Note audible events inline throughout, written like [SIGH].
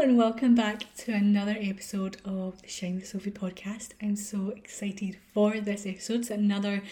and welcome back to another episode of the Shine Sophie podcast. I'm so excited for this episode. It's another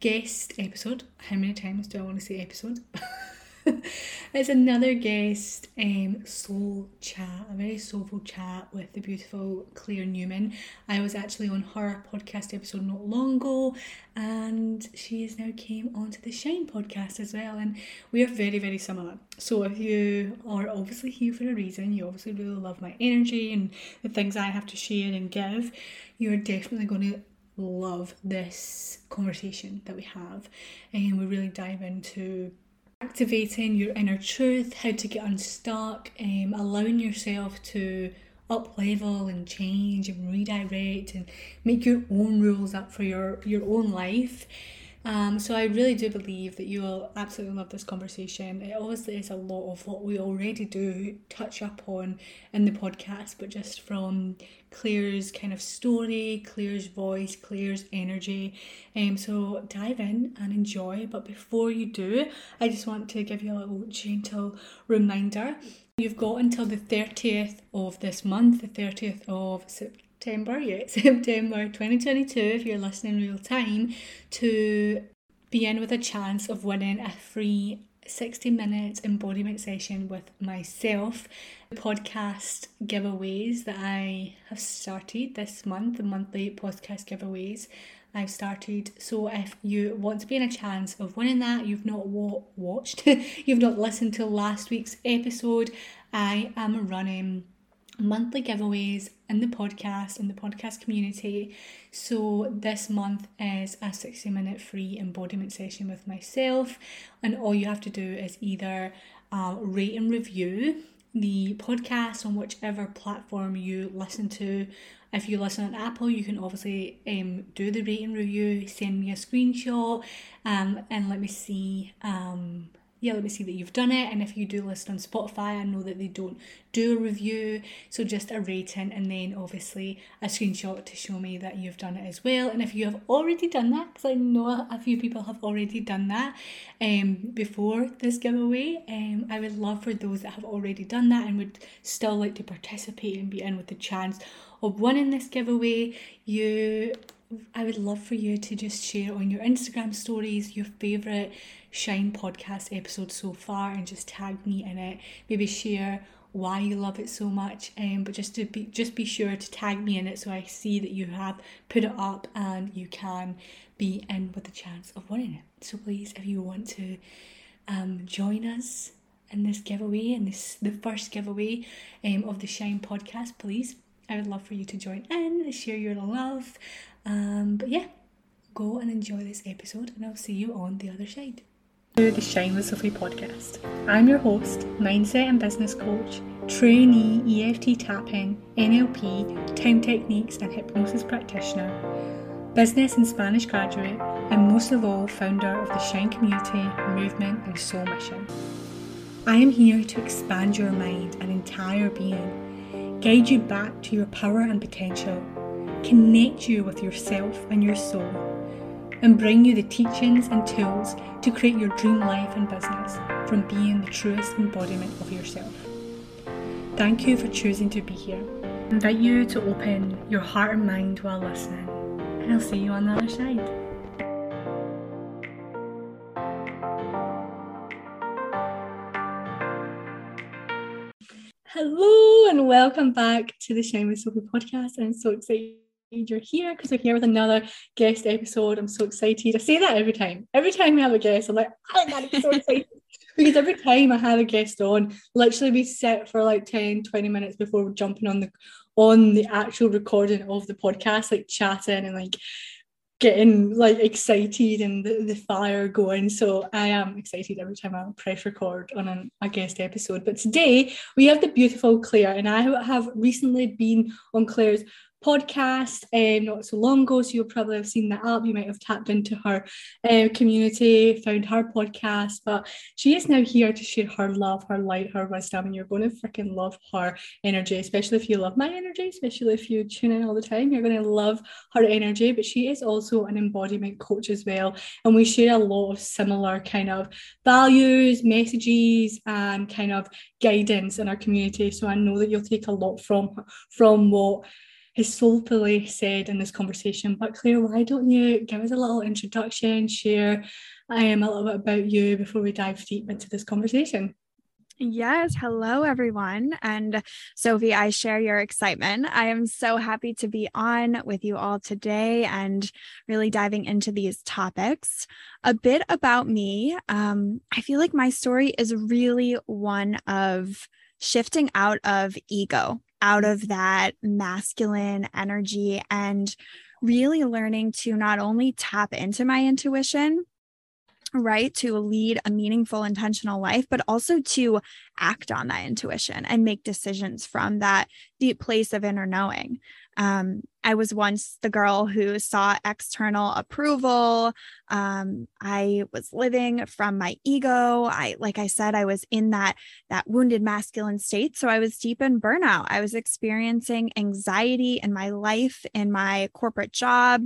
guest episode. How many times do I want to say episode? [LAUGHS] [LAUGHS] it's another guest um, soul chat, a very soulful chat with the beautiful Claire Newman. I was actually on her podcast episode not long ago, and she has now came onto the Shine podcast as well, and we are very very similar. So if you are obviously here for a reason, you obviously really love my energy and the things I have to share and give, you're definitely going to love this conversation that we have and we really dive into activating your inner truth, how to get unstuck, um, allowing yourself to up level and change and redirect and make your own rules up for your your own life um, so I really do believe that you will absolutely love this conversation. It obviously is a lot of what we already do touch up on in the podcast, but just from Claire's kind of story, Claire's voice, Claire's energy. Um, so dive in and enjoy. But before you do, I just want to give you a little gentle reminder. You've got until the 30th of this month, the 30th of September September, yeah, [LAUGHS] September 2022, if you're listening real time, to be in with a chance of winning a free 60 minutes embodiment session with myself. The podcast giveaways that I have started this month, the monthly podcast giveaways. I've started. So if you want to be in a chance of winning that, you've not wa- watched, [LAUGHS] you've not listened to last week's episode, I am running monthly giveaways in the podcast in the podcast community. So this month is a 60 minute free embodiment session with myself and all you have to do is either uh, rate and review the podcast on whichever platform you listen to. If you listen on apple you can obviously um, do the rate and review send me a screenshot um, and let me see um, yeah, let me see that you've done it. And if you do listen on Spotify, I know that they don't do a review. So just a rating and then obviously a screenshot to show me that you've done it as well. And if you have already done that, because I know a few people have already done that um, before this giveaway, um, I would love for those that have already done that and would still like to participate and be in with the chance of winning this giveaway. You I would love for you to just share on your Instagram stories your favourite Shine podcast episode so far and just tag me in it. Maybe share why you love it so much. Um, but just to be just be sure to tag me in it so I see that you have put it up and you can be in with the chance of winning it. So please, if you want to um, join us in this giveaway and this the first giveaway um, of the Shine podcast, please. I would love for you to join in, share your love. Um, but yeah, go and enjoy this episode, and I'll see you on the other side to the Shine with Sophie podcast. I'm your host, mindset and business coach, trainee EFT tapping, NLP, time techniques, and hypnosis practitioner, business and Spanish graduate, and most of all, founder of the Shine community, movement, and soul mission. I am here to expand your mind and entire being, guide you back to your power and potential, connect you with yourself and your soul and bring you the teachings and tools to create your dream life and business from being the truest embodiment of yourself. Thank you for choosing to be here. I invite you to open your heart and mind while listening, and I'll see you on the other side. Hello and welcome back to the Shine with Sophie podcast. I'm so excited you're here because we're here with another guest episode. I'm so excited. I say that every time. Every time we have a guest, I'm like, I'm so [LAUGHS] excited. because every time I have a guest on, literally we sit for like 10, 20 minutes before jumping on the on the actual recording of the podcast, like chatting and like getting like excited and the, the fire going. So I am excited every time I press record on an, a guest episode. But today we have the beautiful Claire, and I have recently been on Claire's podcast um, not so long ago. So you'll probably have seen that up. You might have tapped into her uh, community, found her podcast, but she is now here to share her love, her light, her wisdom, and you're going to freaking love her energy, especially if you love my energy, especially if you tune in all the time. You're going to love her energy. But she is also an embodiment coach as well, and we share a lot of similar kind of values, messages, and kind of guidance in our community. So I know that you'll take a lot from from what is soulfully said in this conversation. But Claire, why don't you give us a little introduction, share um, a little bit about you before we dive deep into this conversation? Yes. Hello, everyone. And Sophie, I share your excitement. I am so happy to be on with you all today and really diving into these topics. A bit about me. Um, I feel like my story is really one of shifting out of ego out of that masculine energy and really learning to not only tap into my intuition, right, to lead a meaningful, intentional life, but also to act on that intuition and make decisions from that deep place of inner knowing. Um, I was once the girl who sought external approval. Um, I was living from my ego. I, like I said, I was in that that wounded masculine state. So I was deep in burnout. I was experiencing anxiety in my life, in my corporate job.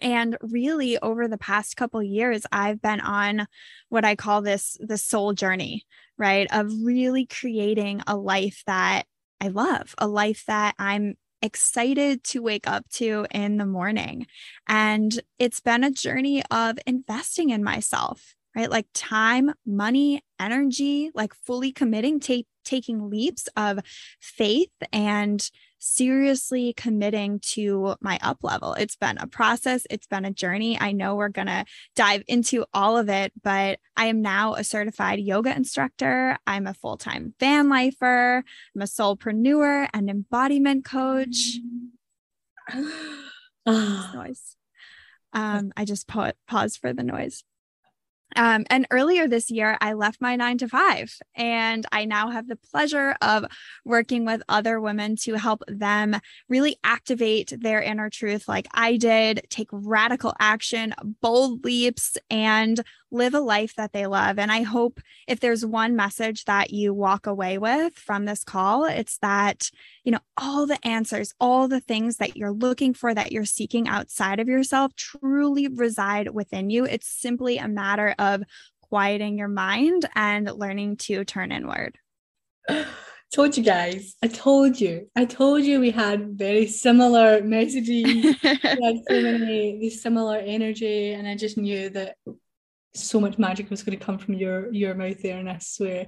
And really, over the past couple years, I've been on what I call this the soul journey, right? Of really creating a life that I love, a life that I'm excited to wake up to in the morning. And it's been a journey of investing in myself, right? Like time, money, energy, like fully committing, ta- taking leaps of faith and seriously committing to my up level. It's been a process, it's been a journey. I know we're going to dive into all of it, but I am now a certified yoga instructor. I'm a full time van lifer, I'm a soulpreneur and embodiment coach. [SIGHS] noise. Um, I just pa- paused for the noise. Um, and earlier this year, I left my nine to five, and I now have the pleasure of working with other women to help them really activate their inner truth, like I did, take radical action, bold leaps, and live a life that they love. And I hope if there's one message that you walk away with from this call, it's that, you know, all the answers, all the things that you're looking for, that you're seeking outside of yourself truly reside within you. It's simply a matter of quieting your mind and learning to turn inward. [SIGHS] told you guys. I told you. I told you we had very similar messaging. [LAUGHS] we had so many similar energy, and I just knew that so much magic was going to come from your your mouth there, and I swear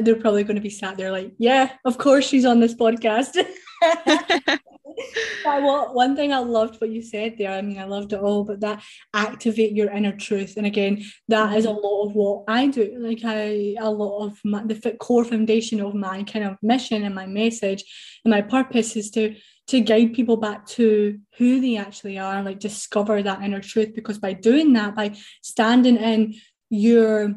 they're probably going to be sat there like, yeah, of course she's on this podcast. [LAUGHS] [LAUGHS] well, one thing I loved what you said there. I mean, I loved it all, but that activate your inner truth, and again, that is a mm-hmm. lot of what I do. Like I, a lot of my, the core foundation of my kind of mission and my message and my purpose is to to guide people back to who they actually are, like discover that inner truth. Because by doing that, by standing in your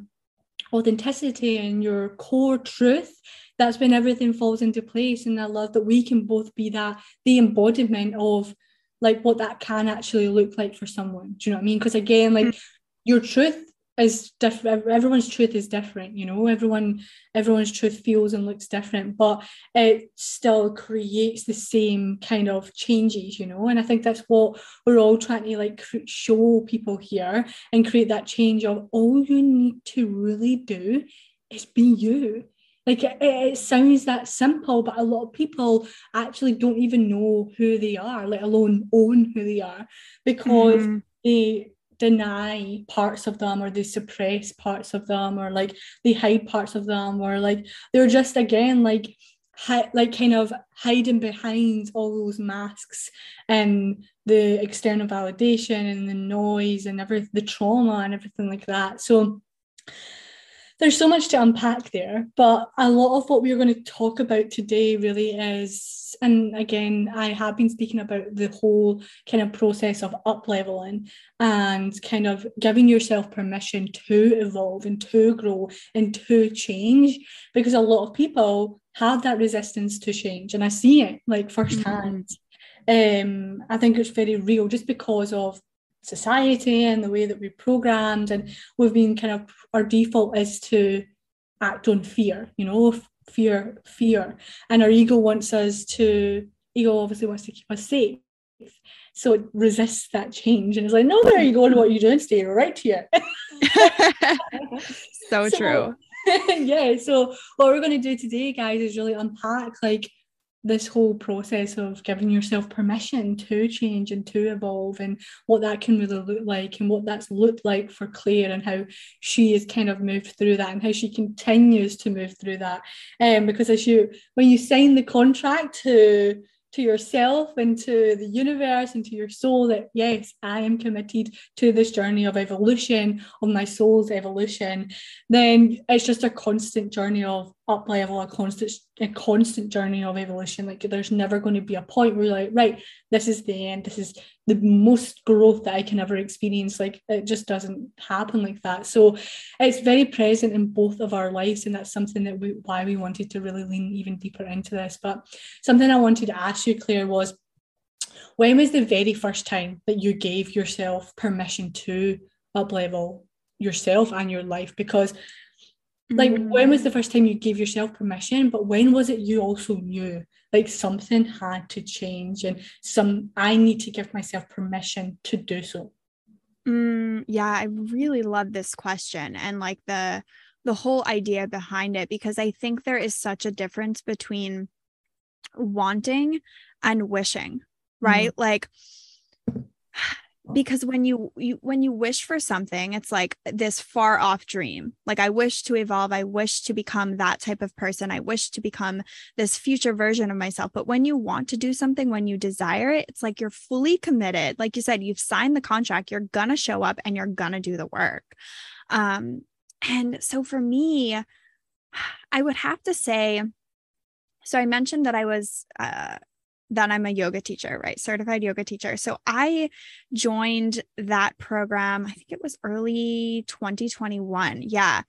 authenticity and your core truth, that's when everything falls into place. And I love that we can both be that the embodiment of like what that can actually look like for someone. Do you know what I mean? Because again, like mm-hmm. your truth is different everyone's truth is different you know everyone everyone's truth feels and looks different but it still creates the same kind of changes you know and i think that's what we're all trying to like show people here and create that change of all you need to really do is be you like it, it, sounds that simple but a lot of people actually don't even know who they are let alone own who they are because mm-hmm. they deny parts of them or they suppress parts of them or like they hide parts of them or like they're just again like hi- like kind of hiding behind all those masks and the external validation and the noise and every the trauma and everything like that so there's so much to unpack there, but a lot of what we're going to talk about today really is, and again, I have been speaking about the whole kind of process of up leveling and kind of giving yourself permission to evolve and to grow and to change, because a lot of people have that resistance to change, and I see it like firsthand. Mm-hmm um, I think it's very real just because of society and the way that we're programmed and we've been kind of our default is to act on fear you know fear fear. And our ego wants us to ego obviously wants to keep us safe. So it resists that change and it's like no there you go what you're doing? Stay right here. [LAUGHS] So, so true. [LAUGHS] yeah so what we're going to do today guys is really unpack like this whole process of giving yourself permission to change and to evolve and what that can really look like and what that's looked like for Claire and how she has kind of moved through that and how she continues to move through that. Um, because as you when you sign the contract to to yourself and to the universe and to your soul that yes i am committed to this journey of evolution of my soul's evolution then it's just a constant journey of up level a constant a constant journey of evolution. Like there's never going to be a point where you're like right this is the end. This is the most growth that i can ever experience. Like it just doesn't happen like that. So it's very present in both of our lives and that's something that we why we wanted to really lean even deeper into this. But something i wanted to ask you claire was when was the very first time that you gave yourself permission to up level yourself and your life? Because like mm. when was the first time you gave yourself permission but when was it you also knew like something had to change and some i need to give myself permission to do so mm, yeah i really love this question and like the the whole idea behind it because i think there is such a difference between wanting and wishing right mm. like because when you, you when you wish for something it's like this far off dream. Like i wish to evolve. I wish to become that type of person. I wish to become this future version of myself. But when you want to do something when you desire it it's like you're fully committed. Like you said you've signed the contract. You're gonna show up and you're gonna do the work. Um and so for me i would have to say so i mentioned that i was uh, that I'm a yoga teacher, right? Certified yoga teacher. So I joined that program, I think it was early 2021. Yeah.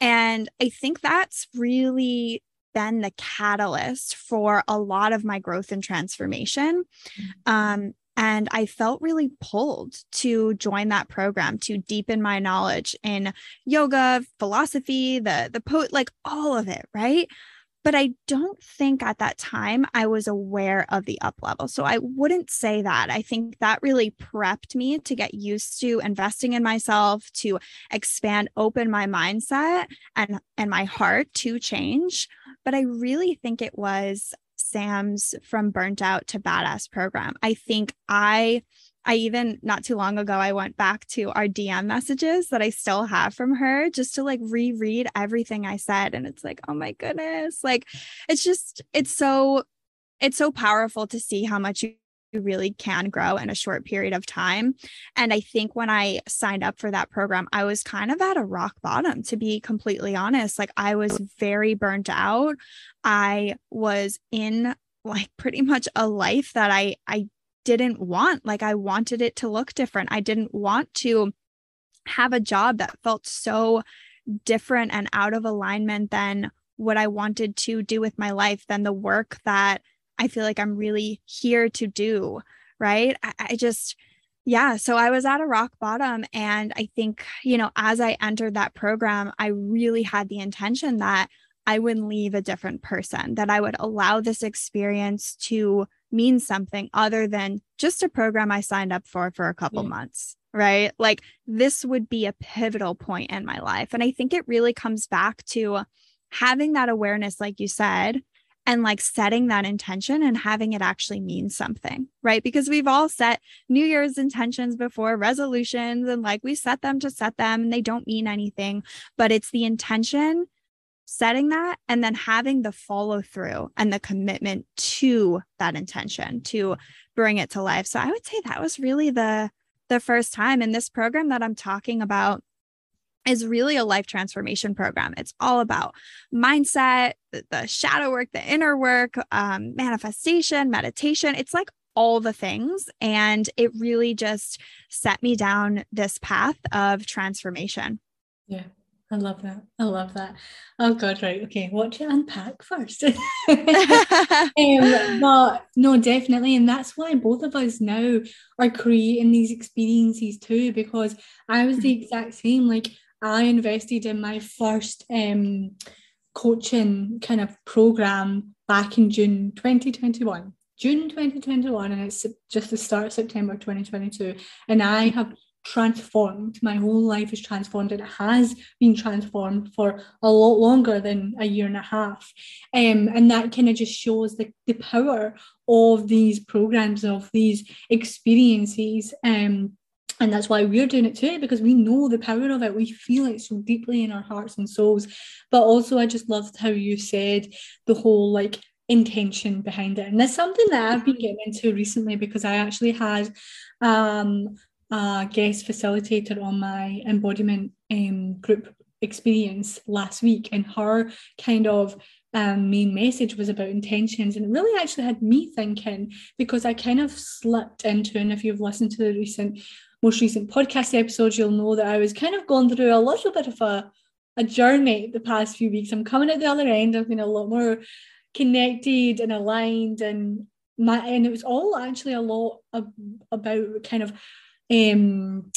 And I think that's really been the catalyst for a lot of my growth and transformation. Mm-hmm. Um, and I felt really pulled to join that program to deepen my knowledge in yoga, philosophy, the the poet, like all of it, right? But I don't think at that time I was aware of the up level. So I wouldn't say that. I think that really prepped me to get used to investing in myself, to expand, open my mindset and, and my heart to change. But I really think it was Sam's From Burnt Out to Badass program. I think I I even not too long ago, I went back to our DM messages that I still have from her just to like reread everything I said. And it's like, oh my goodness. Like it's just, it's so, it's so powerful to see how much you really can grow in a short period of time. And I think when I signed up for that program, I was kind of at a rock bottom, to be completely honest. Like I was very burnt out. I was in like pretty much a life that I I didn't want. Like I wanted it to look different. I didn't want to have a job that felt so different and out of alignment than what I wanted to do with my life, than the work that I feel like I'm really here to do. Right. I, I just, yeah. So I was at a rock bottom. And I think, you know, as I entered that program, I really had the intention that I would leave a different person, that I would allow this experience to mean something other than just a program I signed up for for a couple yeah. months, right? Like this would be a pivotal point in my life. And I think it really comes back to having that awareness, like you said, and like setting that intention and having it actually mean something, right? Because we've all set New Year's intentions before, resolutions, and like we set them to set them and they don't mean anything, but it's the intention setting that and then having the follow through and the commitment to that intention to bring it to life. So I would say that was really the the first time in this program that I'm talking about is really a life transformation program. It's all about mindset, the, the shadow work, the inner work, um, manifestation, meditation. It's like all the things. And it really just set me down this path of transformation. Yeah. I love that. I love that. Oh God, right. Okay, watch it unpack first? [LAUGHS] um, [LAUGHS] but no, definitely. And that's why both of us now are creating these experiences too, because I was the mm-hmm. exact same. Like I invested in my first um coaching kind of program back in June 2021. June 2021, and it's just the start of September 2022. And I have transformed. My whole life is transformed. It has been transformed for a lot longer than a year and a half. Um, and that kind of just shows the, the power of these programs, of these experiences. Um, and that's why we're doing it too, because we know the power of it. We feel it so deeply in our hearts and souls. But also, I just loved how you said the whole like intention behind it. And that's something that I've been getting into recently because I actually had um, a guest facilitator on my embodiment um, group experience last week, and her kind of um, main message was about intentions, and it really actually had me thinking because I kind of slipped into, and if you've listened to the recent, most recent podcast episodes, you'll know that I was kind of going through a little bit of a a journey the past few weeks. I'm coming at the other end. I've been a lot more connected and aligned, and my and it was all actually a lot of, about kind of um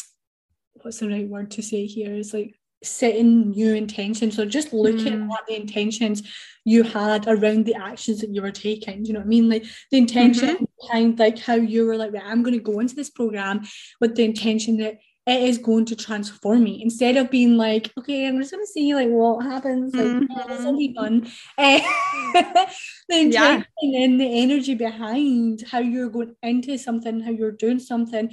what's the right word to say here is like setting new intentions so just looking mm. at the intentions you had around the actions that you were taking do you know what i mean like the intention mm-hmm. behind like how you were like right, i'm going to go into this program with the intention that it is going to transform me instead of being like okay i'm just going to see like what happens like mm-hmm. oh, this will be fun the intention yeah. and the energy behind how you're going into something how you're doing something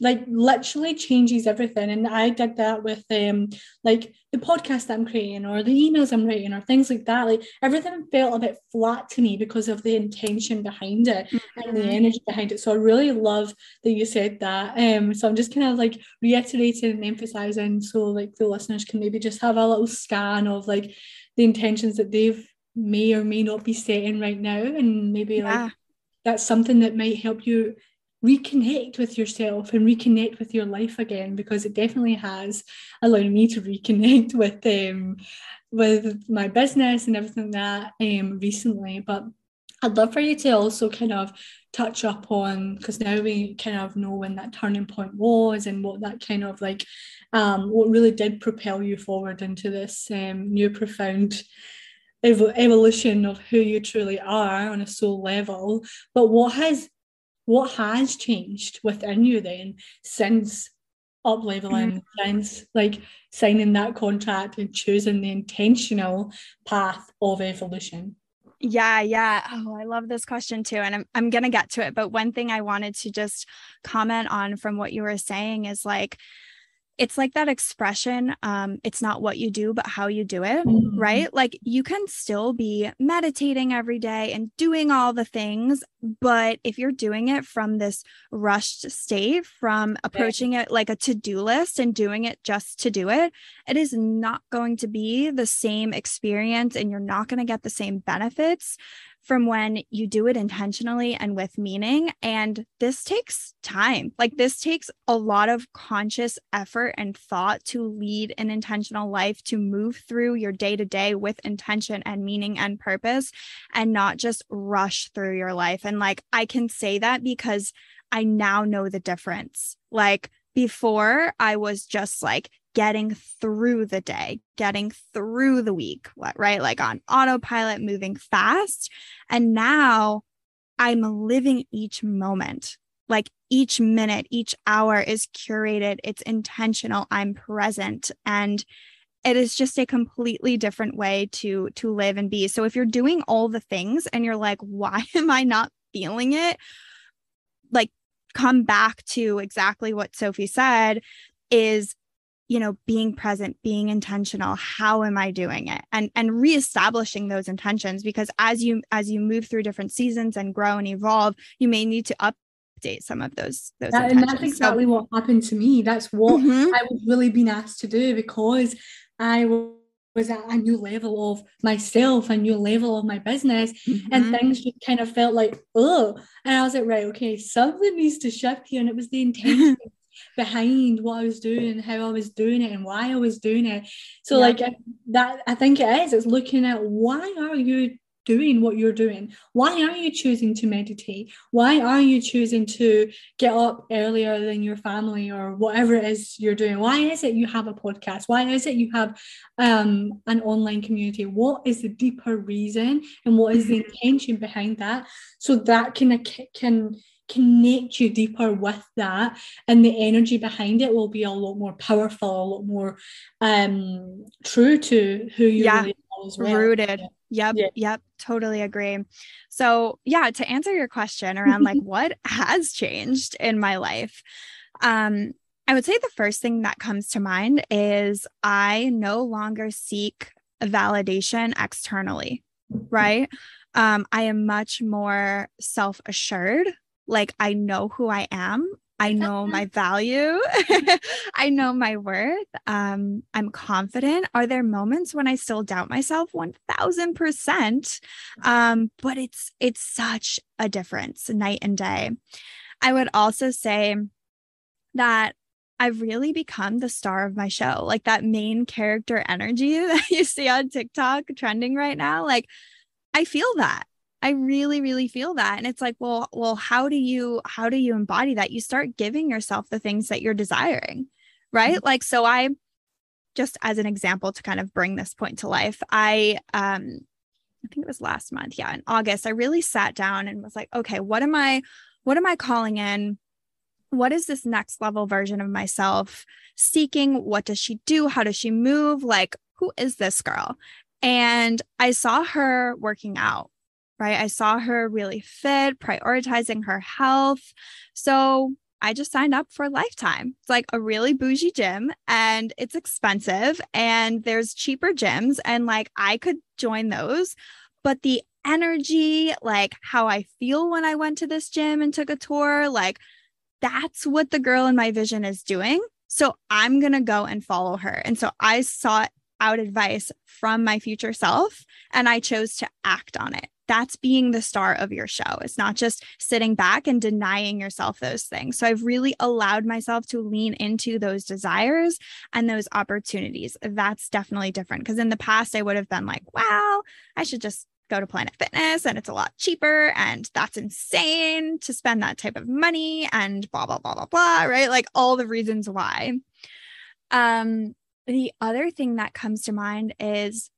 like literally changes everything and i did that with um like the podcast that i'm creating or the emails i'm writing or things like that like everything felt a bit flat to me because of the intention behind it mm-hmm. and the mm-hmm. energy behind it so i really love that you said that um so i'm just kind of like reiterating and emphasizing so like the listeners can maybe just have a little scan of like the intentions that they've may or may not be setting right now and maybe yeah. like that's something that might help you reconnect with yourself and reconnect with your life again because it definitely has allowed me to reconnect [LAUGHS] with um with my business and everything that um recently. But I'd love for you to also kind of touch up on because now we kind of know when that turning point was and what that kind of like um what really did propel you forward into this um new profound ev- evolution of who you truly are on a soul level. But what has what has changed within you then since up leveling mm-hmm. since like signing that contract and choosing the intentional path of evolution yeah, yeah. Oh, I love this question too. And I'm I'm gonna get to it. But one thing I wanted to just comment on from what you were saying is like it's like that expression um it's not what you do but how you do it mm-hmm. right like you can still be meditating every day and doing all the things but if you're doing it from this rushed state from approaching it like a to-do list and doing it just to do it it is not going to be the same experience and you're not going to get the same benefits from when you do it intentionally and with meaning. And this takes time. Like, this takes a lot of conscious effort and thought to lead an intentional life, to move through your day to day with intention and meaning and purpose, and not just rush through your life. And like, I can say that because I now know the difference. Like, before I was just like getting through the day, getting through the week, right? Like on autopilot, moving fast. And now I'm living each moment. Like each minute, each hour is curated, it's intentional, I'm present. And it is just a completely different way to to live and be. So if you're doing all the things and you're like, why [LAUGHS] am I not feeling it? Like come back to exactly what Sophie said is you know being present being intentional how am i doing it? And and reestablishing those intentions because as you as you move through different seasons and grow and evolve you may need to update some of those those that, and that's exactly so, what happened to me. That's what mm-hmm. i was really being asked to do because i was at a new level of myself, a new level of my business, mm-hmm. and things just kind of felt like, oh, and I was like, right, okay, something needs to shift here, and it was the intention [LAUGHS] behind what I was doing how I was doing it and why I was doing it. So yeah. like that I think it is. It's looking at why are you doing what you're doing? Why are you choosing to meditate? Why are you choosing to get up earlier than your family or whatever it is you're doing? Why is it you have a podcast? Why is it you have um, an online community? What is the deeper reason and what is the [LAUGHS] intention behind that? So that can can connect you deeper with that and the energy behind it will be a lot more powerful a lot more um true to who you yeah. really well. rooted Yep. Yeah. Yep. Totally agree. So, yeah, to answer your question around like [LAUGHS] what has changed in my life, um, I would say the first thing that comes to mind is I no longer seek validation externally, right? Um, I am much more self assured. Like, I know who I am. I know my value. [LAUGHS] I know my worth. Um, I'm confident. Are there moments when I still doubt myself? One thousand percent. Um, but it's it's such a difference night and day. I would also say that I've really become the star of my show, like that main character energy [LAUGHS] that you see on TikTok trending right now. Like, I feel that. I really, really feel that. And it's like, well, well, how do you how do you embody that? You start giving yourself the things that you're desiring, right? Mm-hmm. Like, so I just as an example to kind of bring this point to life, I um I think it was last month, yeah, in August, I really sat down and was like, okay, what am I what am I calling in? What is this next level version of myself seeking? What does she do? How does she move? Like, who is this girl? And I saw her working out right? I saw her really fit, prioritizing her health. So I just signed up for Lifetime. It's like a really bougie gym and it's expensive and there's cheaper gyms and like I could join those. But the energy, like how I feel when I went to this gym and took a tour, like that's what the girl in my vision is doing. So I'm going to go and follow her. And so I sought out advice from my future self and I chose to act on it that's being the star of your show. It's not just sitting back and denying yourself those things. So I've really allowed myself to lean into those desires and those opportunities. That's definitely different because in the past, I would have been like, wow, I should just go to Planet Fitness and it's a lot cheaper. And that's insane to spend that type of money and blah, blah, blah, blah, blah, right? Like all the reasons why. Um, the other thing that comes to mind is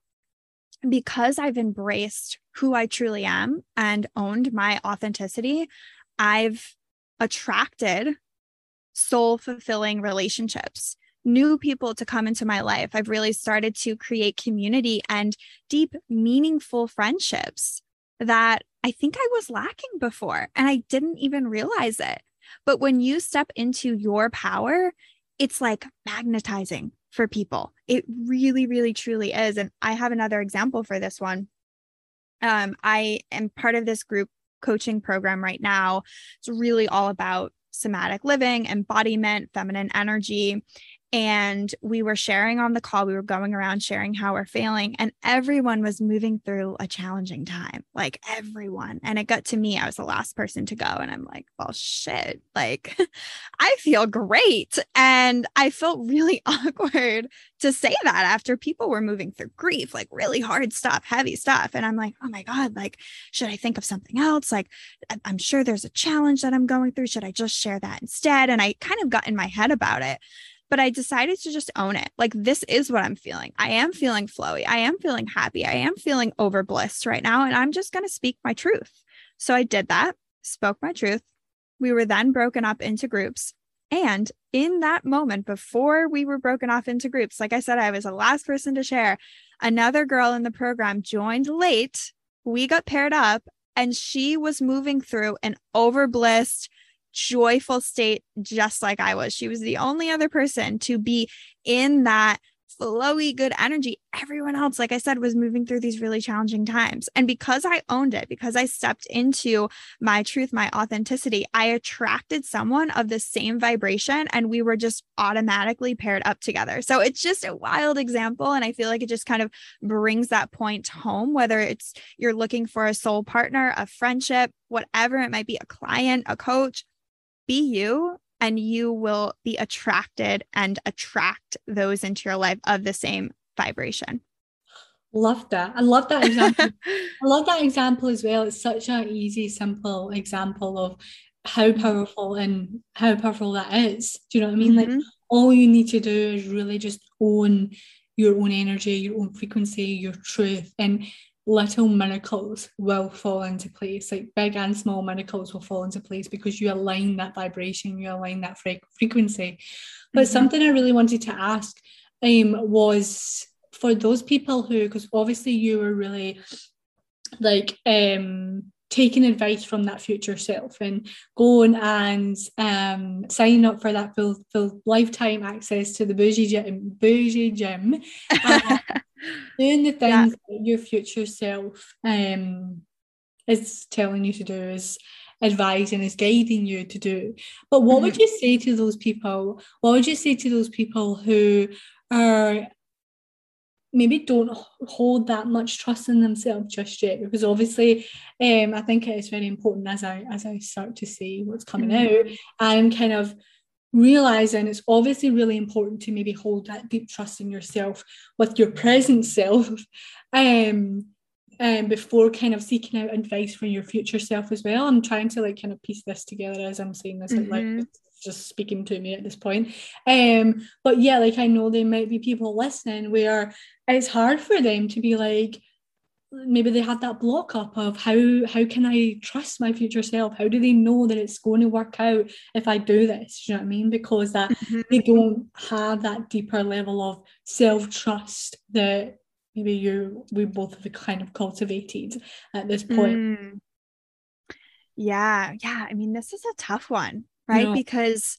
because I've embraced who I truly am and owned my authenticity, I've attracted soul fulfilling relationships, new people to come into my life. I've really started to create community and deep, meaningful friendships that I think I was lacking before and I didn't even realize it. But when you step into your power, it's like magnetizing for people. It really, really, truly is. And I have another example for this one. Um, I am part of this group coaching program right now. It's really all about somatic living, embodiment, feminine energy. And we were sharing on the call, we were going around sharing how we're feeling, and everyone was moving through a challenging time, like everyone. And it got to me, I was the last person to go. And I'm like, well, shit, like [LAUGHS] I feel great. And I felt really [LAUGHS] awkward to say that after people were moving through grief, like really hard stuff, heavy stuff. And I'm like, oh my God, like, should I think of something else? Like, I'm sure there's a challenge that I'm going through. Should I just share that instead? And I kind of got in my head about it but I decided to just own it. Like, this is what I'm feeling. I am feeling flowy. I am feeling happy. I am feeling over blissed right now. And I'm just going to speak my truth. So I did that, spoke my truth. We were then broken up into groups. And in that moment, before we were broken off into groups, like I said, I was the last person to share. Another girl in the program joined late. We got paired up, and she was moving through an overblissed, joyful state, just like I was. She was the only other person to be in that flowy, good energy. Everyone else, like I said, was moving through these really challenging times. And because I owned it, because I stepped into my truth, my authenticity, I attracted someone of the same vibration and we were just automatically paired up together. So it's just a wild example. And I feel like it just kind of brings that point home, whether it's you're looking for a soul partner, a friendship, whatever it might be, a client, a coach, be you and you will be attracted and attract those into your life of the same vibration. Love that. I love that example. [LAUGHS] I love that example as well. It's such an easy, simple example of how powerful and how powerful that is. Do you know what I mean? Mm-hmm. Like all you need to do is really just own your own energy, your own frequency, your truth, and little miracles will fall into place. Like big and small miracles will fall into place because you align that vibration, you align that fre- frequency. But mm-hmm. something I really wanted to ask um, was for those people who, because obviously you were really like um taking advice from that future self and going and um, signing up for that full, full lifetime access to the bougie gym, bougie gym [LAUGHS] doing the things yeah. that your future self um, is telling you to do is advising is guiding you to do but what mm-hmm. would you say to those people what would you say to those people who are maybe don't hold that much trust in themselves just yet because obviously um I think it is very important as I as I start to see what's coming mm-hmm. out I'm kind of realizing it's obviously really important to maybe hold that deep trust in yourself with your present self [LAUGHS] um um, before kind of seeking out advice from your future self as well. I'm trying to like kind of piece this together as I'm saying this mm-hmm. like just speaking to me at this point. Um, but yeah, like I know there might be people listening where it's hard for them to be like, maybe they had that block up of how how can I trust my future self? How do they know that it's going to work out if I do this? Do you know what I mean? Because that mm-hmm. they don't have that deeper level of self-trust that maybe you we both have kind of cultivated at this point. Mm. Yeah, yeah. I mean, this is a tough one right? No. Because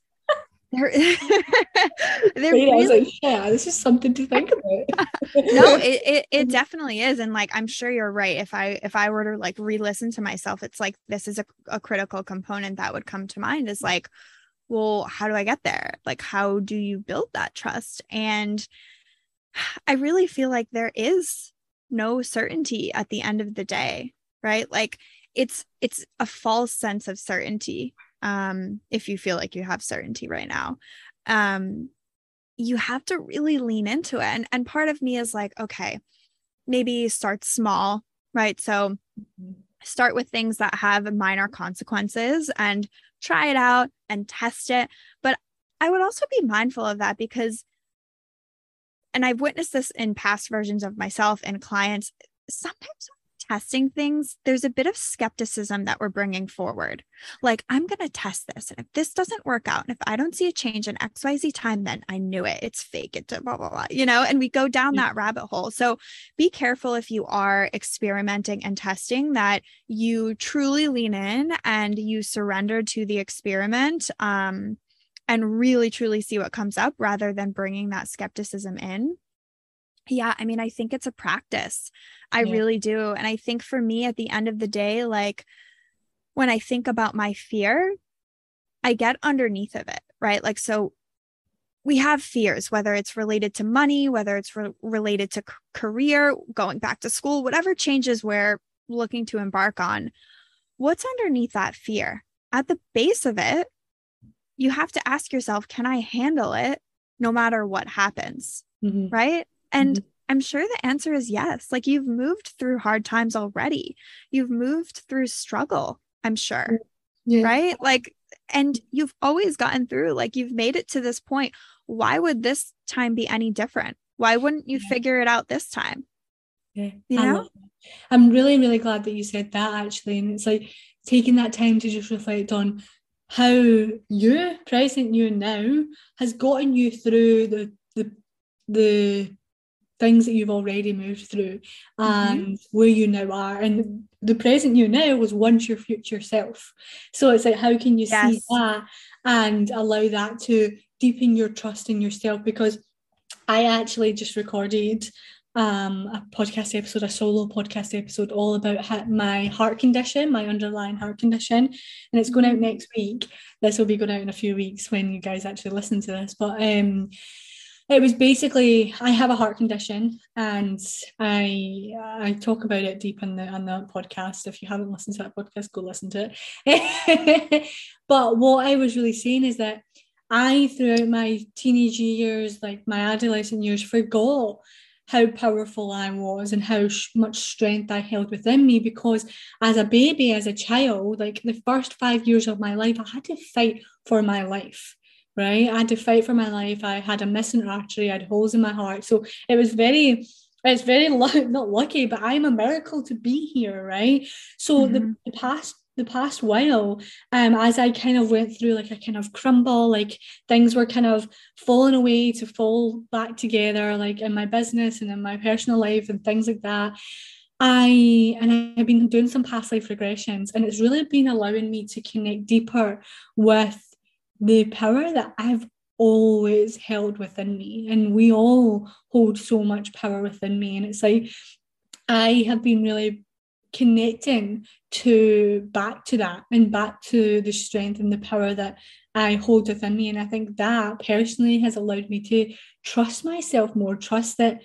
there, [LAUGHS] there really, I was like, yeah, this is something to think about. no, [LAUGHS] it, it it definitely is. And like I'm sure you're right. If I if I were to like re-listen to myself, it's like this is a, a critical component that would come to mind is like, well, how do I get there? Like, how do you build that trust? And [SIGHS] I really feel like there is no certainty at the end of the day, right? Like it's it's a false sense of certainty um, if you feel like you have certainty right now. Um, you have to really lean into it. And, and part of me is like, okay, maybe start small, right? So mm-hmm. start with things that have minor consequences and try it out and test it. But I would also be mindful of that because, and I've witnessed this in past versions of myself and clients, sometimes testing things, there's a bit of skepticism that we're bringing forward. Like, I'm going to test this. And if this doesn't work out, and if I don't see a change in XYZ time, then I knew it. It's fake. It's blah, blah, blah, you know, and we go down yeah. that rabbit hole. So be careful if you are experimenting and testing that you truly lean in and you surrender to the experiment. Um, and really truly see what comes up rather than bringing that skepticism in yeah, I mean, I think it's a practice. I yeah. really do. And I think for me, at the end of the day, like when I think about my fear, I get underneath of it, right? Like, so we have fears, whether it's related to money, whether it's re- related to c- career, going back to school, whatever changes we're looking to embark on. What's underneath that fear? At the base of it, you have to ask yourself, can I handle it no matter what happens? Mm-hmm. Right. And mm-hmm. I'm sure the answer is yes. Like you've moved through hard times already. You've moved through struggle, I'm sure. Yeah. Right? Like and you've always gotten through like you've made it to this point. Why would this time be any different? Why wouldn't you yeah. figure it out this time? Yeah. You know? I'm really really glad that you said that actually and it's like taking that time to just reflect on how you present you now has gotten you through the the the things that you've already moved through mm-hmm. and mm-hmm. where you now are and the present you now was once your future self so it's like how can you yes. see that and allow that to deepen your trust in yourself because i actually just recorded um, a podcast episode, a solo podcast episode, all about my heart condition, my underlying heart condition, and it's going out mm-hmm. next week. This will be going out in a few weeks when you guys actually listen to this. But um, it was basically I have a heart condition and I I talk about it deep in the on the podcast. If you haven't listened to that podcast, go listen to it. [LAUGHS] but what I was really saying is that I throughout my teenage years, like my adolescent years, forgot how powerful I was and how much strength I held within me because as a baby, as a child, like the first five years of my life, I had to fight for my life right? I had to fight for my life. I had a missing artery, I had holes in my heart. So it was very, it's very [LAUGHS] not lucky, but I'm a miracle to be here, right? So mm-hmm. the, the past the past while um as i kind of went through like a kind of crumble like things were kind of falling away to fall back together like in my business and in my personal life and things like that I and I've been doing some past life regressions and it's really been allowing me to connect deeper with the power that I've always held within me. And we all hold so much power within me. And it's like I have been really connecting to back to that and back to the strength and the power that I hold within me. And I think that personally has allowed me to trust myself more, trust that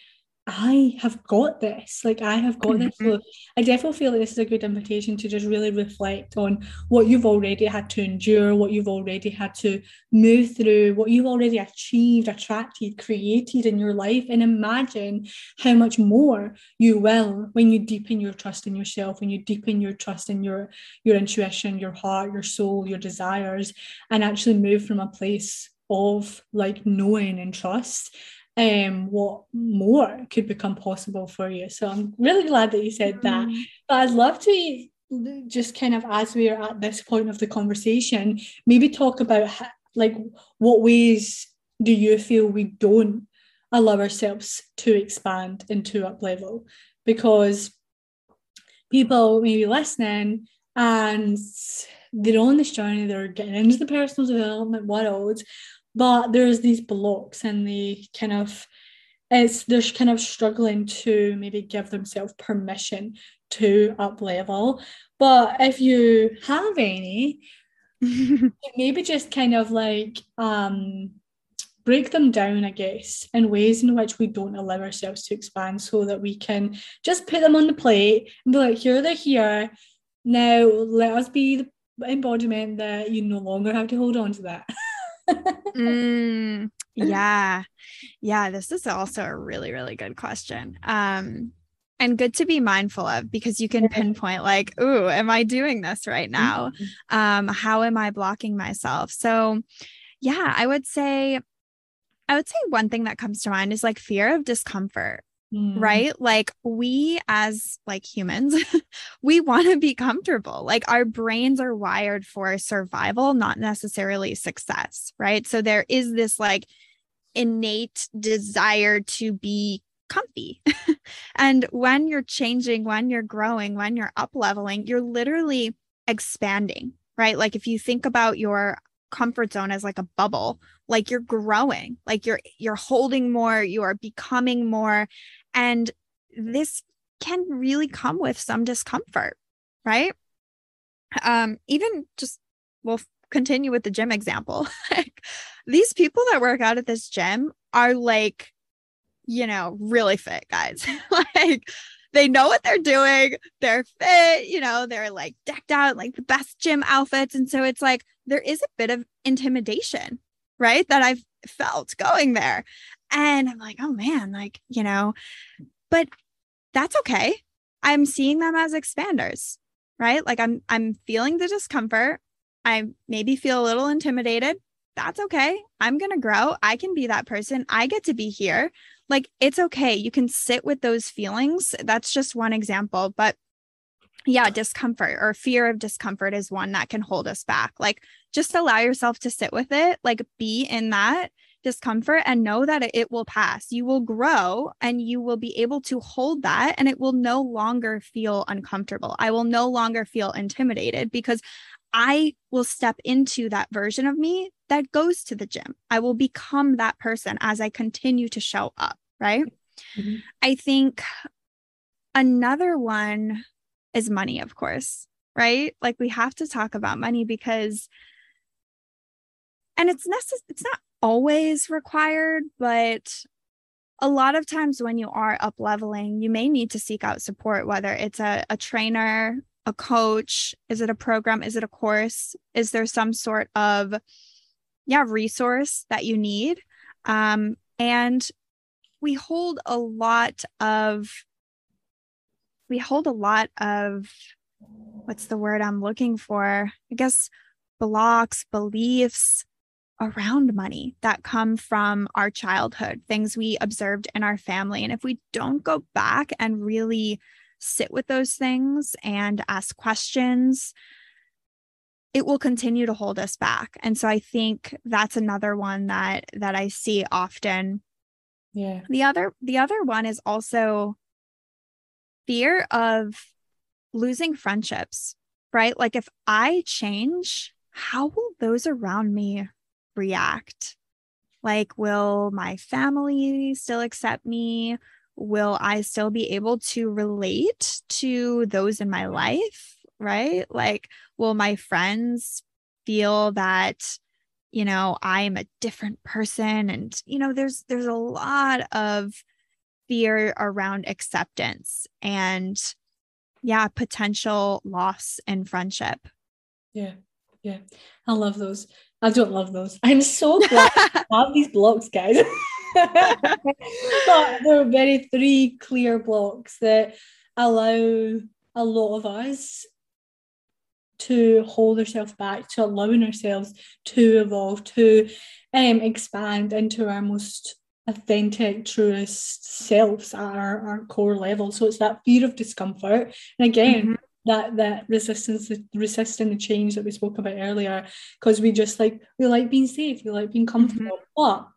I have got this. Like I have got mm-hmm. this. So I definitely feel like this is a good invitation to just really reflect on what you've already had to endure, what you've already had to move through, what you've already achieved, attracted, created in your life, and imagine how much more you will when you deepen your trust in yourself, when you deepen your trust in your your intuition, your heart, your soul, your desires, and actually move from a place of like knowing and trust um, what more could become possible for you. So I'm really glad that you said that. Mm. But I'd love to just kind of as we're at this point of the conversation, maybe talk about how, like what ways do you feel we don't allow ourselves to expand and to up level because people may be listening and they're on this journey, they're getting into the personal development world, but there's these blocks and they kind of it's they're kind of struggling to maybe give themselves permission to up level but if you have any [LAUGHS] maybe just kind of like um break them down i guess in ways in which we don't allow ourselves to expand so that we can just put them on the plate and be like here they're here. Now let us be the embodiment that you no longer have to hold on to that [LAUGHS] mm, [LAUGHS] yeah. Yeah. This is also a really, really good question. Um, and good to be mindful of because you can pinpoint like ooh am i doing this right now mm-hmm. um how am i blocking myself so yeah i would say i would say one thing that comes to mind is like fear of discomfort Mm. right? Like we as like humans [LAUGHS] we want to be comfortable. Like our brains are wired for survival not necessarily success right? So there is this like innate desire to be comfy. [LAUGHS] And when you're changing when you're growing when you're up leveling you're literally expanding right? Like if you think about your comfort zone as like a bubble. Like you're growing like you're you're holding more you are becoming more and this can really come with some discomfort right? Um even just we'll continue with the gym example. [LAUGHS] Like these people that work out at this gym are like you know really fit guys. [LAUGHS] Like they know what they're doing they're fit you know they're like decked out like the best gym outfits. And so it's like there is a bit of intimidation right that i've felt going there. And i'm like oh man like you know but that's okay. I'm seeing them as expanders right? Like i'm i'm feeling the discomfort. I maybe feel a little intimidated. That's okay. I'm going to grow. I can be that person. I get to be here like it's okay you can sit with those feelings that's just one example but yeah, discomfort or fear of discomfort is one that can hold us back. Like, just allow yourself to sit with it, like, be in that discomfort and know that it will pass. You will grow and you will be able to hold that, and it will no longer feel uncomfortable. I will no longer feel intimidated because I will step into that version of me that goes to the gym. I will become that person as I continue to show up. Right. Mm-hmm. I think another one is money, of course, right? Like we have to talk about money because and it's necessary it's not always required, but a lot of times when you are up leveling, you may need to seek out support, whether it's a, a trainer, a coach, is it a program, is it a course? Is there some sort of yeah, resource that you need? Um, and we hold a lot of we hold a lot of what's the word I'm looking for? I guess blocks, beliefs around money that come from our childhood, things we observed in our family. And if we don't go back and really sit with those things and ask questions, it will continue to hold us back. And so I think that's another one that that I see often. Yeah. The other the other one is also fear of losing friendships, right? Like if I change, how will those around me react? Like, will my family still accept me? Will I still be able to relate to those in my life? Right? Like, will my friends feel that, you know, I'm a different person? And, you know, there's there's a lot of fear around acceptance and yeah, potential loss in friendship. Yeah. Yeah. I love those. I don't love those. I'm so [LAUGHS] glad I have these blocks, guys. [LAUGHS] but there are very three clear blocks that allow a lot of us to hold ourselves back, to allowing ourselves to evolve, to um, expand into our most authentic, truest selves at our, our core level. So it's that fear of discomfort. And again, mm-hmm that that resistance resisting the change that we spoke about earlier because we just like we like being safe we like being comfortable mm-hmm. but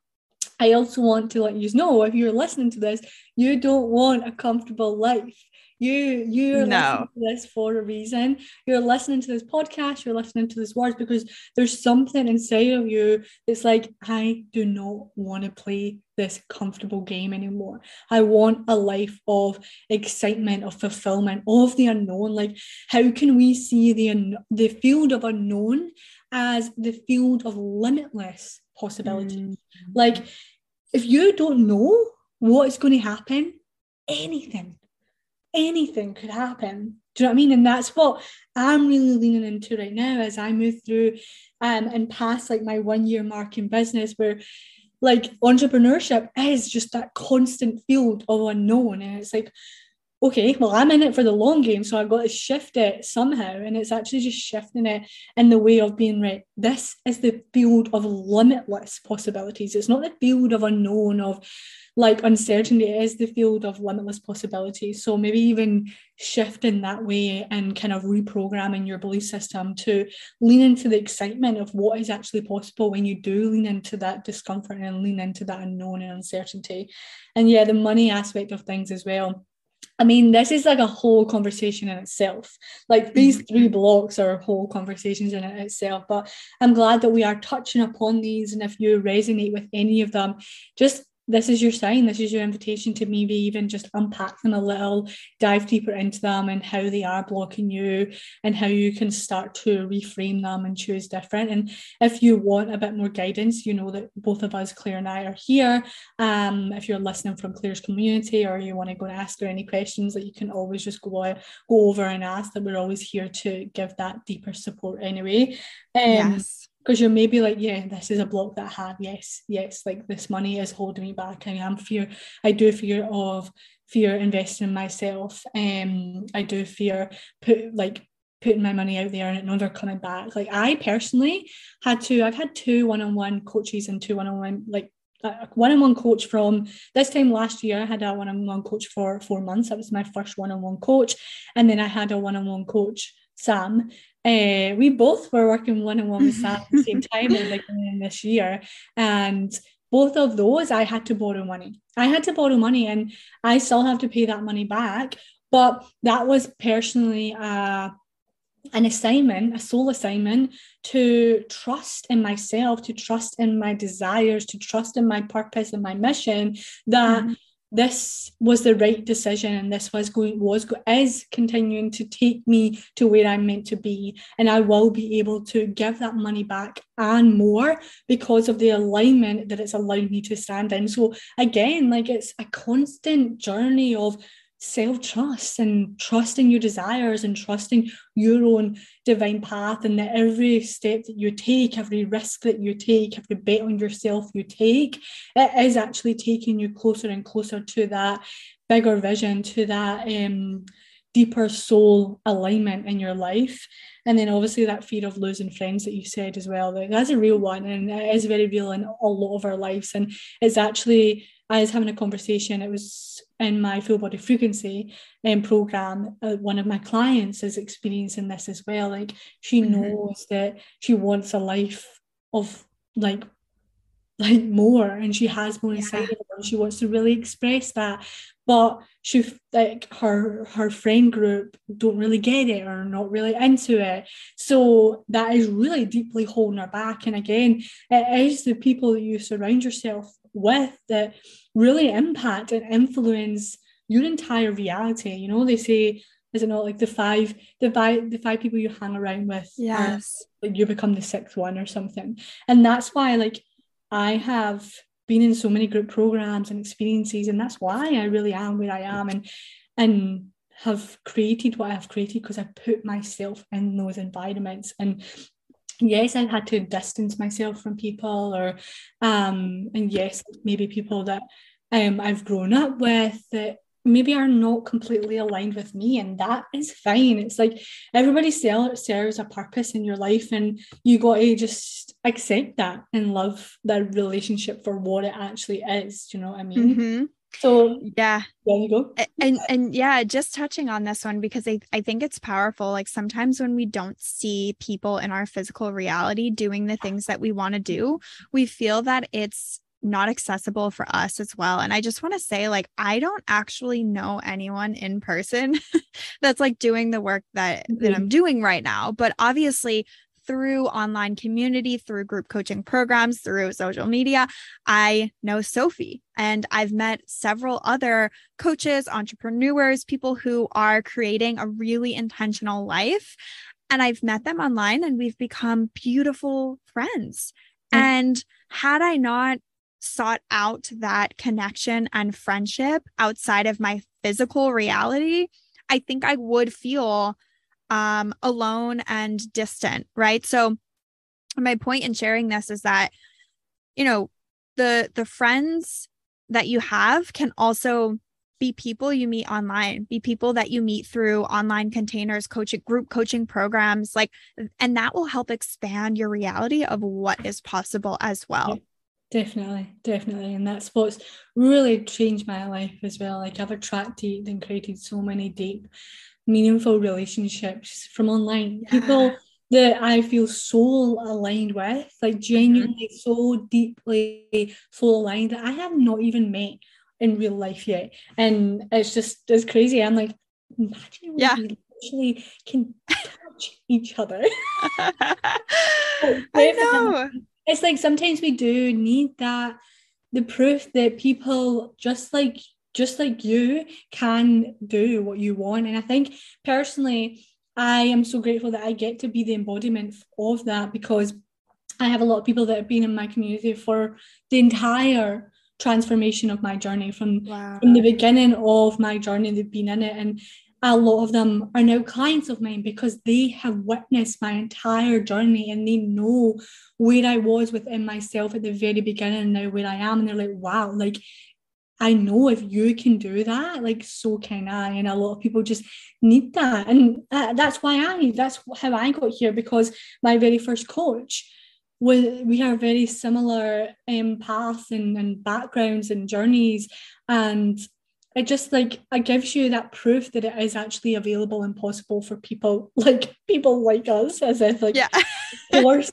I also want to let you know if you're listening to this, you don't want a comfortable life. You you're no. listening to this for a reason. You're listening to this podcast, you're listening to this words because there's something inside of you that's like, I do not want to play this comfortable game anymore. I want a life of excitement, of fulfillment, of the unknown. Like, how can we see the un- the field of unknown as the field of limitless possibilities? Mm-hmm. Like, if you don't know what is going to happen, anything anything could happen. Do you know what I mean? And that's what I'm really leaning into right now as I move through um, and past like my one year mark in business where like entrepreneurship is just that constant field of unknown. And it's like, okay, well, I'm in it for the long game, so I've got to shift it somehow. And it's actually just shifting it in the way of being right. This is the field of limitless possibilities. It's not the field of unknown, of like uncertainty. It is the field of limitless possibilities. So maybe even shifting that way and kind of reprogramming your belief system to lean into the excitement of what is actually possible when you do lean into that discomfort and lean into that unknown and uncertainty. And yeah, the money aspect of things as well I mean, this is like a whole conversation in itself. Like these mm-hmm. three blocks are whole conversations in it itself. But I'm glad that we are touching upon these. And if you resonate with any of them, just this is your sign, this is your invitation to maybe even just unpack them a little, dive deeper into them and how they are blocking you and how you can start to reframe them and choose different. And if you want a bit more guidance, you know that both of us, Claire and I, are here. Um, if you're listening from Claire's community or you want to go and ask her any questions that you can always just go, out, go over and ask that we're always here to give that deeper support anyway. Um, yes because you're maybe like, yeah, this is a block that I have. Yes, yes, like this money is holding me back. I am fear. I do fear of fear investing in myself. Um, I do fear put like putting my money out there and it never coming back. Like I personally had to. I've had two one-on-one coaches and two one-on-one like a one-on-one coach from this time last year. I had a one-on-one coach for four months. That was my first one-on-one coach, and then I had a one-on-one coach Sam uh, we both were working one on one with Sam at the same time the beginning this year. And both of those, I had to borrow money. I had to borrow money and I still have to pay that money back. But that was personally uh, an assignment, a soul assignment to trust in myself, to trust in my desires, to trust in my purpose and my mission that. Mm-hmm this was the right decision and this was going was is continuing to take me to where I'm meant to be. And I will be able to give that money back and more because of the alignment that it's allowed me to stand in. So again like it's a constant journey of self trust and trusting your desires and trusting your own divine path, and that every step that you take, every risk that you take, every bet on yourself you take, it is actually taking you closer and closer to that bigger vision, to that um, deeper soul alignment in your life. And then obviously that fear of losing friends that you said as well, that's a real one and it is very real in a lot of our lives. And it's actually I was having a conversation. It was in my full body frequency um, program. Uh, one of my clients is experiencing this as well. Like she mm-hmm. knows that she wants a life of like like more and she has more inside yeah. of her and she wants to really express that but she like her her friend group don't really get it or not really into it so that is really deeply holding her back and again it is the people that you surround yourself with that really impact and influence your entire reality. You know, they say, is it not like the five, the five, the five people you hang around with? Uh, yes. Are, like you become the sixth one or something. And that's why, like, I have been in so many group programs and experiences, and that's why I really am where I am, and and have created what I've created because I put myself in those environments and yes i've had to distance myself from people or um and yes maybe people that um i've grown up with that maybe are not completely aligned with me and that is fine it's like everybody serves a purpose in your life and you got to just accept that and love that relationship for what it actually is you know what i mean mm-hmm. So yeah, there you go. And and yeah, just touching on this one because I, I think it's powerful. Like sometimes when we don't see people in our physical reality doing the things that we want to do, we feel that it's not accessible for us as well. And I just want to say, like, I don't actually know anyone in person [LAUGHS] that's like doing the work that mm-hmm. that I'm doing right now. But obviously, through online community, through group coaching programs, through social media, I know Sophie and I've met several other coaches, entrepreneurs, people who are creating a really intentional life. And I've met them online and we've become beautiful friends. Mm-hmm. And had I not sought out that connection and friendship outside of my physical reality, I think I would feel um, alone and distant, right? So my point in sharing this is that, you know, the the friends that you have can also be people you meet online, be people that you meet through online containers, coaching, group coaching programs, like, and that will help expand your reality of what is possible as well. Definitely, definitely. And that's what's really changed my life as well. Like I've attracted and created so many deep meaningful relationships from online. Yeah. People that I feel so aligned with, like mm-hmm. genuinely mm-hmm. so deeply so aligned that I have not even met in real life yet. And it's just it's crazy. I'm like, imagine yeah. we actually can touch each other. [LAUGHS] I know. It's like sometimes we do need that the proof that people just like just like you can do what you want. And I think personally, I am so grateful that I get to be the embodiment of that because I have a lot of people that have been in my community for the entire transformation of my journey from wow. from the beginning of my journey they've been in it and a lot of them are now clients of mine because they have witnessed my entire journey and they know where I was within myself at the very beginning and now where I am and they're like wow like I know if you can do that, like so can I. And a lot of people just need that. And uh, that's why I, that's how I got here because my very first coach was, we have very similar um, paths and, and backgrounds and journeys. And it just like, it gives you that proof that it is actually available and possible for people [LAUGHS] like people like us, as if like, yeah. of course,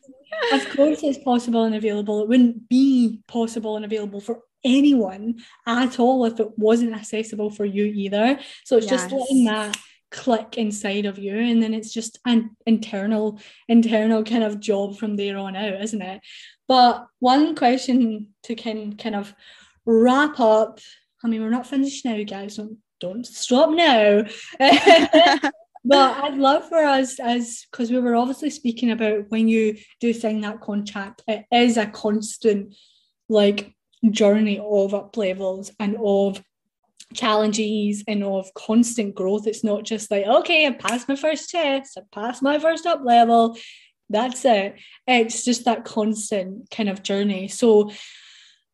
of course it's possible and available. It wouldn't be possible and available for anyone at all if it wasn't accessible for you either. So it's yes. just letting that click inside of you and then it's just an internal internal kind of job from there on out isn't it but one question to kind kind of wrap up I mean, we're not finished now, guys. Don't don't stop now. [LAUGHS] but I'd love for us as because we were obviously speaking about when you do sign that contract, it is a constant like journey of up levels and of challenges and of constant growth. It's not just like, okay, I passed my first test, I passed my first up level. That's it. It's just that constant kind of journey. So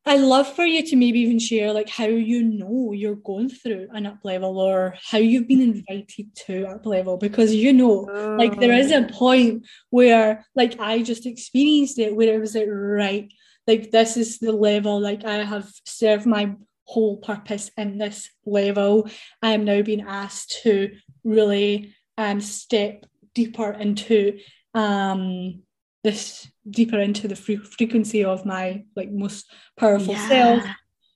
I love for you to maybe even share like how you know you're going through an up level or how you've been invited to up level because you know oh. like there is a oh. point where like I just experienced it where it was like right like this is the level like I have served my whole purpose in this level. I am now being asked to really um step deeper into um this deeper into the fre- frequency of my like most powerful yeah. self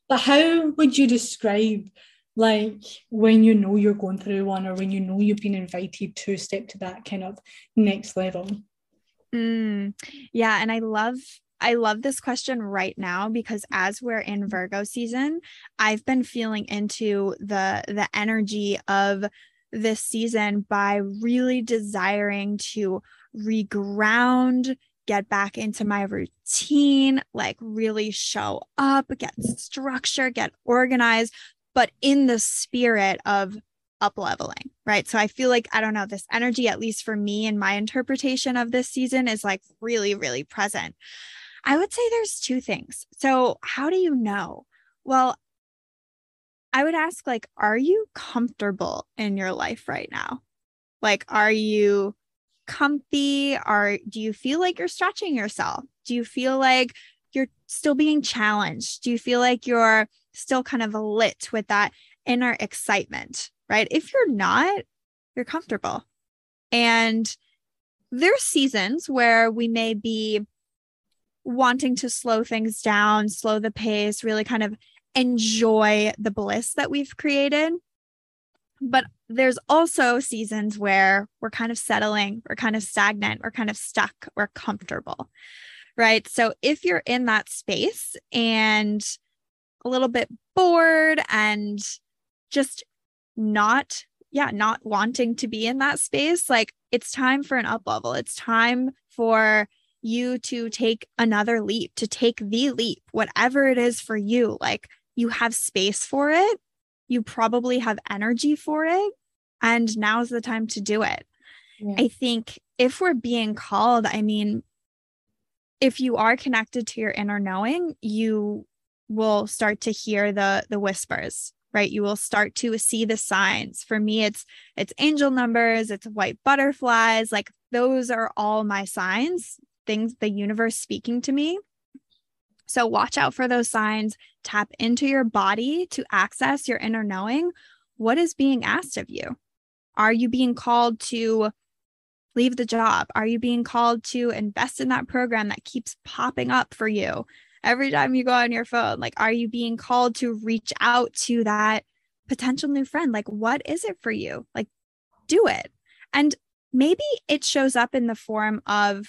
but how would you describe like when you know you're going through one or when you know you've been invited to step to that kind of next level mm, yeah and i love I love this question right now because as we're in mm-hmm. Virgo season, I've been feeling into the the energy of this season by really desiring to reground, get back into my routine, like really show up, get structure, get organized, but in the spirit of up leveling, right? So I feel like, I don't know, this energy, at least for me and my interpretation of this season, is like really, really present. I would say there's two things. So, how do you know? Well, I would ask, like, are you comfortable in your life right now? Like, are you comfy? Are do you feel like you're stretching yourself? Do you feel like you're still being challenged? Do you feel like you're still kind of lit with that inner excitement? Right. If you're not, you're comfortable. And there's seasons where we may be wanting to slow things down, slow the pace, really kind of enjoy the bliss that we've created. But there's also seasons where we're kind of settling, we're kind of stagnant, we're kind of stuck, we're comfortable. Right. So if you're in that space and a little bit bored and just not, yeah, not wanting to be in that space, like it's time for an up level. It's time for you to take another leap, to take the leap, whatever it is for you. Like you have space for it, you probably have energy for it, and now's the time to do it. Yeah. I think if we're being called, I mean, if you are connected to your inner knowing, you will start to hear the the whispers right you will start to see the signs for me it's it's angel numbers it's white butterflies like those are all my signs things, the universe speaking to me. So watch out for those signs. Tap into your body to access your inner knowing. What is being asked of you? Are you being called to leave the job? Are you being called to invest in that program that keeps popping up for you every time you go on your phone? Like, are you being called to reach out to that potential new friend? Like, what is it for you? Like, do it. And maybe it shows up in the form of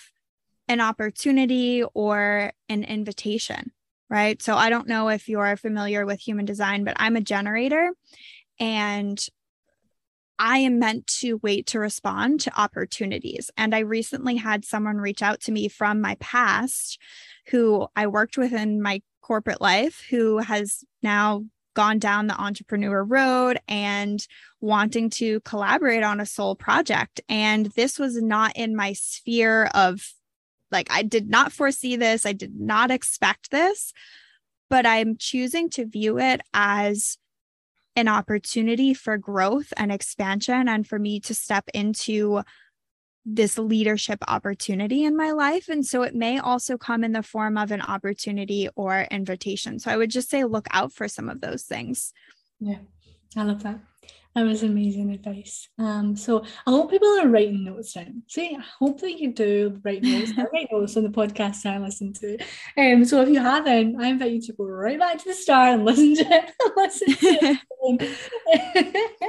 an opportunity or an invitation, right? So I don't know if you're familiar with human design, but I'm a generator and I am meant to wait to respond to opportunities. And I recently had someone reach out to me from my past who I worked with in my corporate life who has now gone down the entrepreneur road and wanting to collaborate on a soul project. And this was not in my sphere of like, I did not foresee this. I did not expect this, but I'm choosing to view it as an opportunity for growth and expansion and for me to step into this leadership opportunity in my life. And so it may also come in the form of an opportunity or invitation. So I would just say look out for some of those things. Yeah, I love that. That was amazing advice. Um, so I hope people are writing notes down. See, I hope that you do write notes. I write notes on the podcast I listen to. Um, so if you haven't, I invite you to go right back to the start and listen to it. [LAUGHS] listen to it.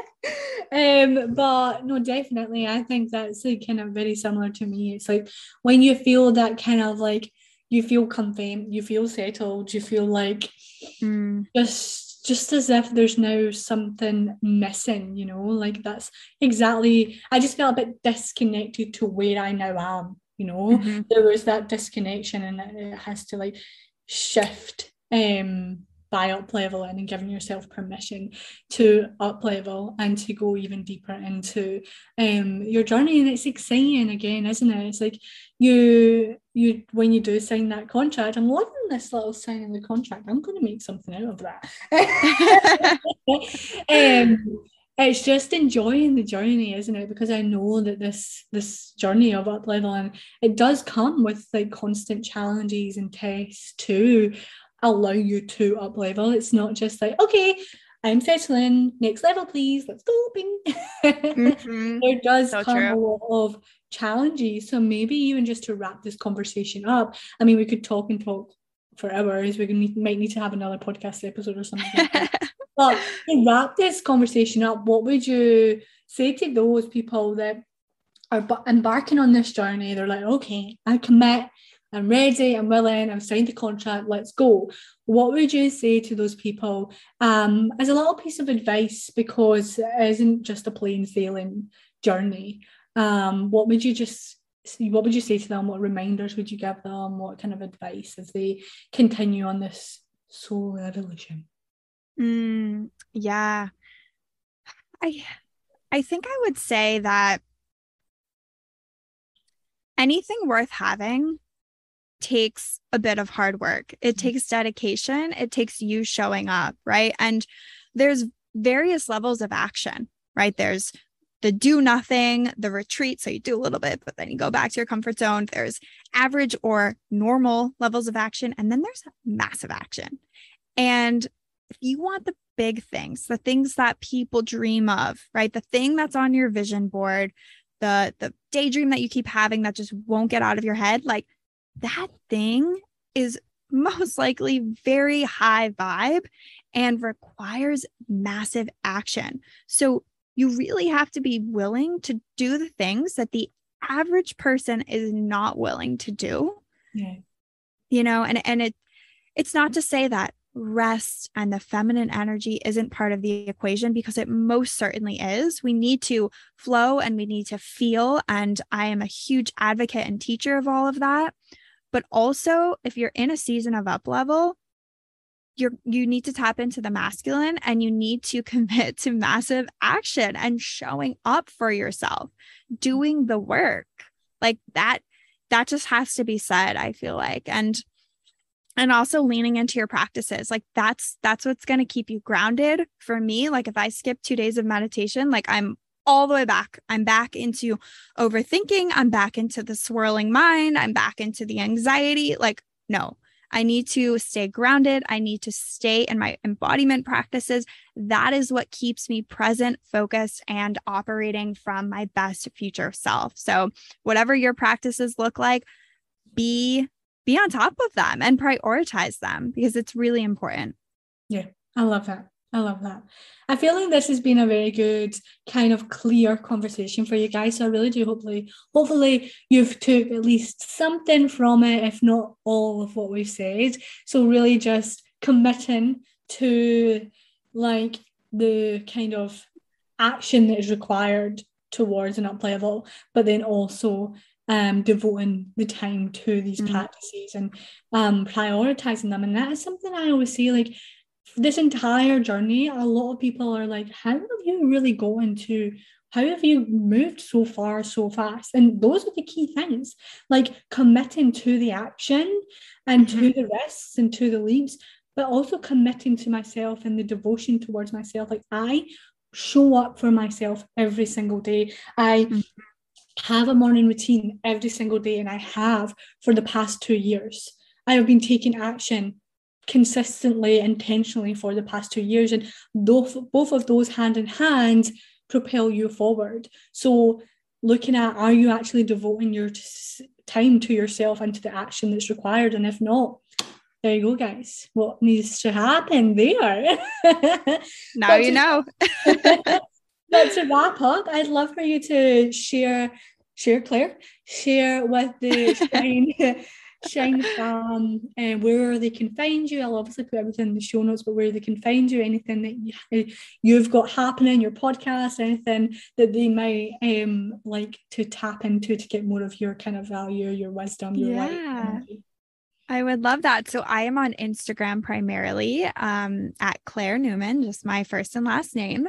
[LAUGHS] um, but no, definitely, I think that's like kind of very similar to me. It's like when you feel that kind of like you feel comfy, you feel settled, you feel like mm. just just as if there's now something missing, you know, like that's exactly, I just felt a bit disconnected to where I now am, you know, mm-hmm. there was that disconnection and it has to like shift um by up leveling and giving yourself permission to up level and to go even deeper into um, your journey. And it's exciting again isn't it? It's like you you when you do sign that contract i'm loving this little signing the contract. I'm going to make something out of that. [LAUGHS] Um, it's just enjoying the journey isn't it? Because i know that this this journey of up leveling it does come with like constant challenges and tests too allow you to up level. It's not just like, okay, I'm settling, next level, please, let's go. Bing. Mm-hmm. [LAUGHS] there does so come true. a lot of challenges. So maybe even just to wrap this conversation up, I mean, we could talk and talk for hours. We need, might need to have another podcast episode or something. Like [LAUGHS] but to wrap this conversation up, what would you say to those people that are embarking on this journey? They're like, okay, I commit I'm ready, I'm willing, I've signed the contract, let's go. What would you say to those people um, as a little piece of advice? Because it isn't just a plain sailing journey. Um, what would you just what would you say to them? What reminders would you give them? What kind of advice as they continue on this soul evolution? Mm, yeah. I I think I would say that anything worth having takes a bit of hard work. It mm-hmm. takes dedication. It takes you showing up, right? And there's various levels of action, right? There's the do nothing, the retreat. So you do a little bit, but then you go back to your comfort zone. There's average or normal levels of action. And then there's massive action. And if you want the big things, the things that people dream of, right? The thing that's on your vision board, the the daydream that you keep having that just won't get out of your head, like that thing is most likely very high vibe and requires massive action. So you really have to be willing to do the things that the average person is not willing to do. Yeah. You know, and and it it's not to say that rest and the feminine energy isn't part of the equation because it most certainly is. We need to flow and we need to feel and I am a huge advocate and teacher of all of that. But also, if you're in a season of up level, you're you need to tap into the masculine and you need to [LAUGHS] commit to massive action and showing up for yourself, doing the work. Like that that just has to be said, I feel like. And and also leaning into your practices like that's that's what's going to keep you grounded for me like if i skip 2 days of meditation like i'm all the way back. I'm back into overthinking. I'm back into the swirling mind. I'm back into the anxiety. Like, no, I need to stay grounded. I need to stay in my embodiment practices. That is what keeps me present, focused, and operating from my best future self. So, whatever your practices look like, be be on top of them and prioritize them because it's really important. Yeah, I love that. I love that. I feel like this has been a very good kind of clear conversation for you guys. So I really do hopefully hopefully you've took at least something from it, if not all of what we've said. So really just committing to like the kind of action that is required towards an up level, but then also um, devoting the time to these mm-hmm. practices and um, prioritizing them. And that is something I always say like this entire journey, a lot of people are like, how have you really gotten to how have you moved so far so fast? And those are the key things, like committing to the action and mm-hmm. to the risks and to the leaps, but also committing to myself and the devotion towards myself. Like I show up for myself every single day. I mm-hmm. Have a morning routine every single day, and I have for the past two years. I have been taking action consistently, intentionally for the past two years. And both, both of those hand in hand propel you forward. So, looking at are you actually devoting your time to yourself and to the action that's required? And if not, there you go, guys. What needs to happen there? [LAUGHS] now you know. [LAUGHS] but to wrap up, I'd love for you to share, share, Claire, share with the [LAUGHS] Shine shine Fam, uh, where they can find you. I'll obviously put everything in the show notes, but where they can find you, anything that you, you've got happening, your podcast, anything that they might um like to tap into to get more of your kind of value, your wisdom, your yeah. light. I would love that. So I am on Instagram primarily um, at Claire Newman, just my first and last name.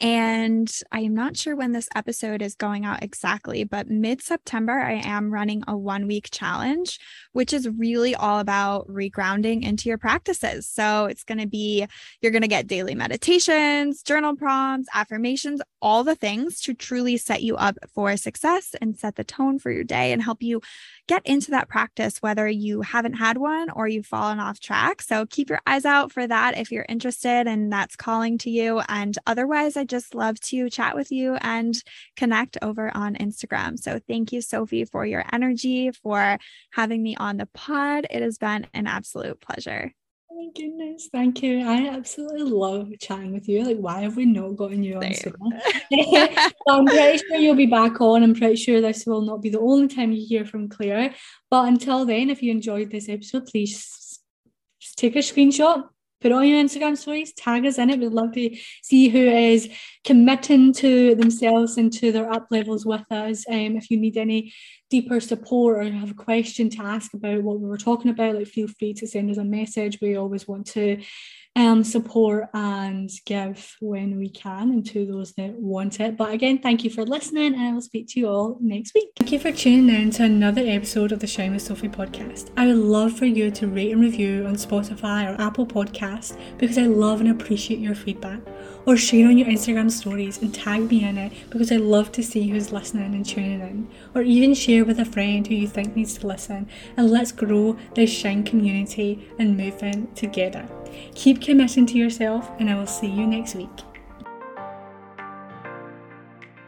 And I am not sure when this episode is going out exactly, but mid September, I am running a one week challenge, which is really all about regrounding into your practices. So it's going to be, you're going to get daily meditations, journal prompts, affirmations, all the things to truly set you up for success and set the tone for your day and help you get into that practice, whether you haven't had one or you've fallen off track. So keep your eyes out for that if you're interested and that's calling to you. And otherwise, I just love to chat with you and connect over on Instagram. So thank you, Sophie, for your energy, for having me on the pod. It has been an absolute pleasure. Oh my goodness, thank you. I absolutely love chatting with you. Like, why have we not gotten you on [LAUGHS] [LAUGHS] soon? I'm pretty sure you'll be back on. I'm pretty sure this will not be the only time you hear from Claire. But until then, if you enjoyed this episode, please take a screenshot, put on your Instagram stories, tag us in it. We'd love to see who is committing to themselves and to their up levels with us. Um, if you need any deeper support or have a question to ask about what we were talking about, like feel free to send us a message. We always want to um, support and give when we can and to those that want it. But again, thank you for listening and I will speak to you all next week. Thank you for tuning in to another episode of the Shine with Sophie podcast. I would love for you to rate and review on Spotify or Apple Podcasts because I love and appreciate your feedback. Or share on your Instagram stories and tag me in it because I love to see who's listening and tuning in. Or even share with a friend who you think needs to listen and let's grow this Shine community and movement together. Keep committing to yourself, and I will see you next week.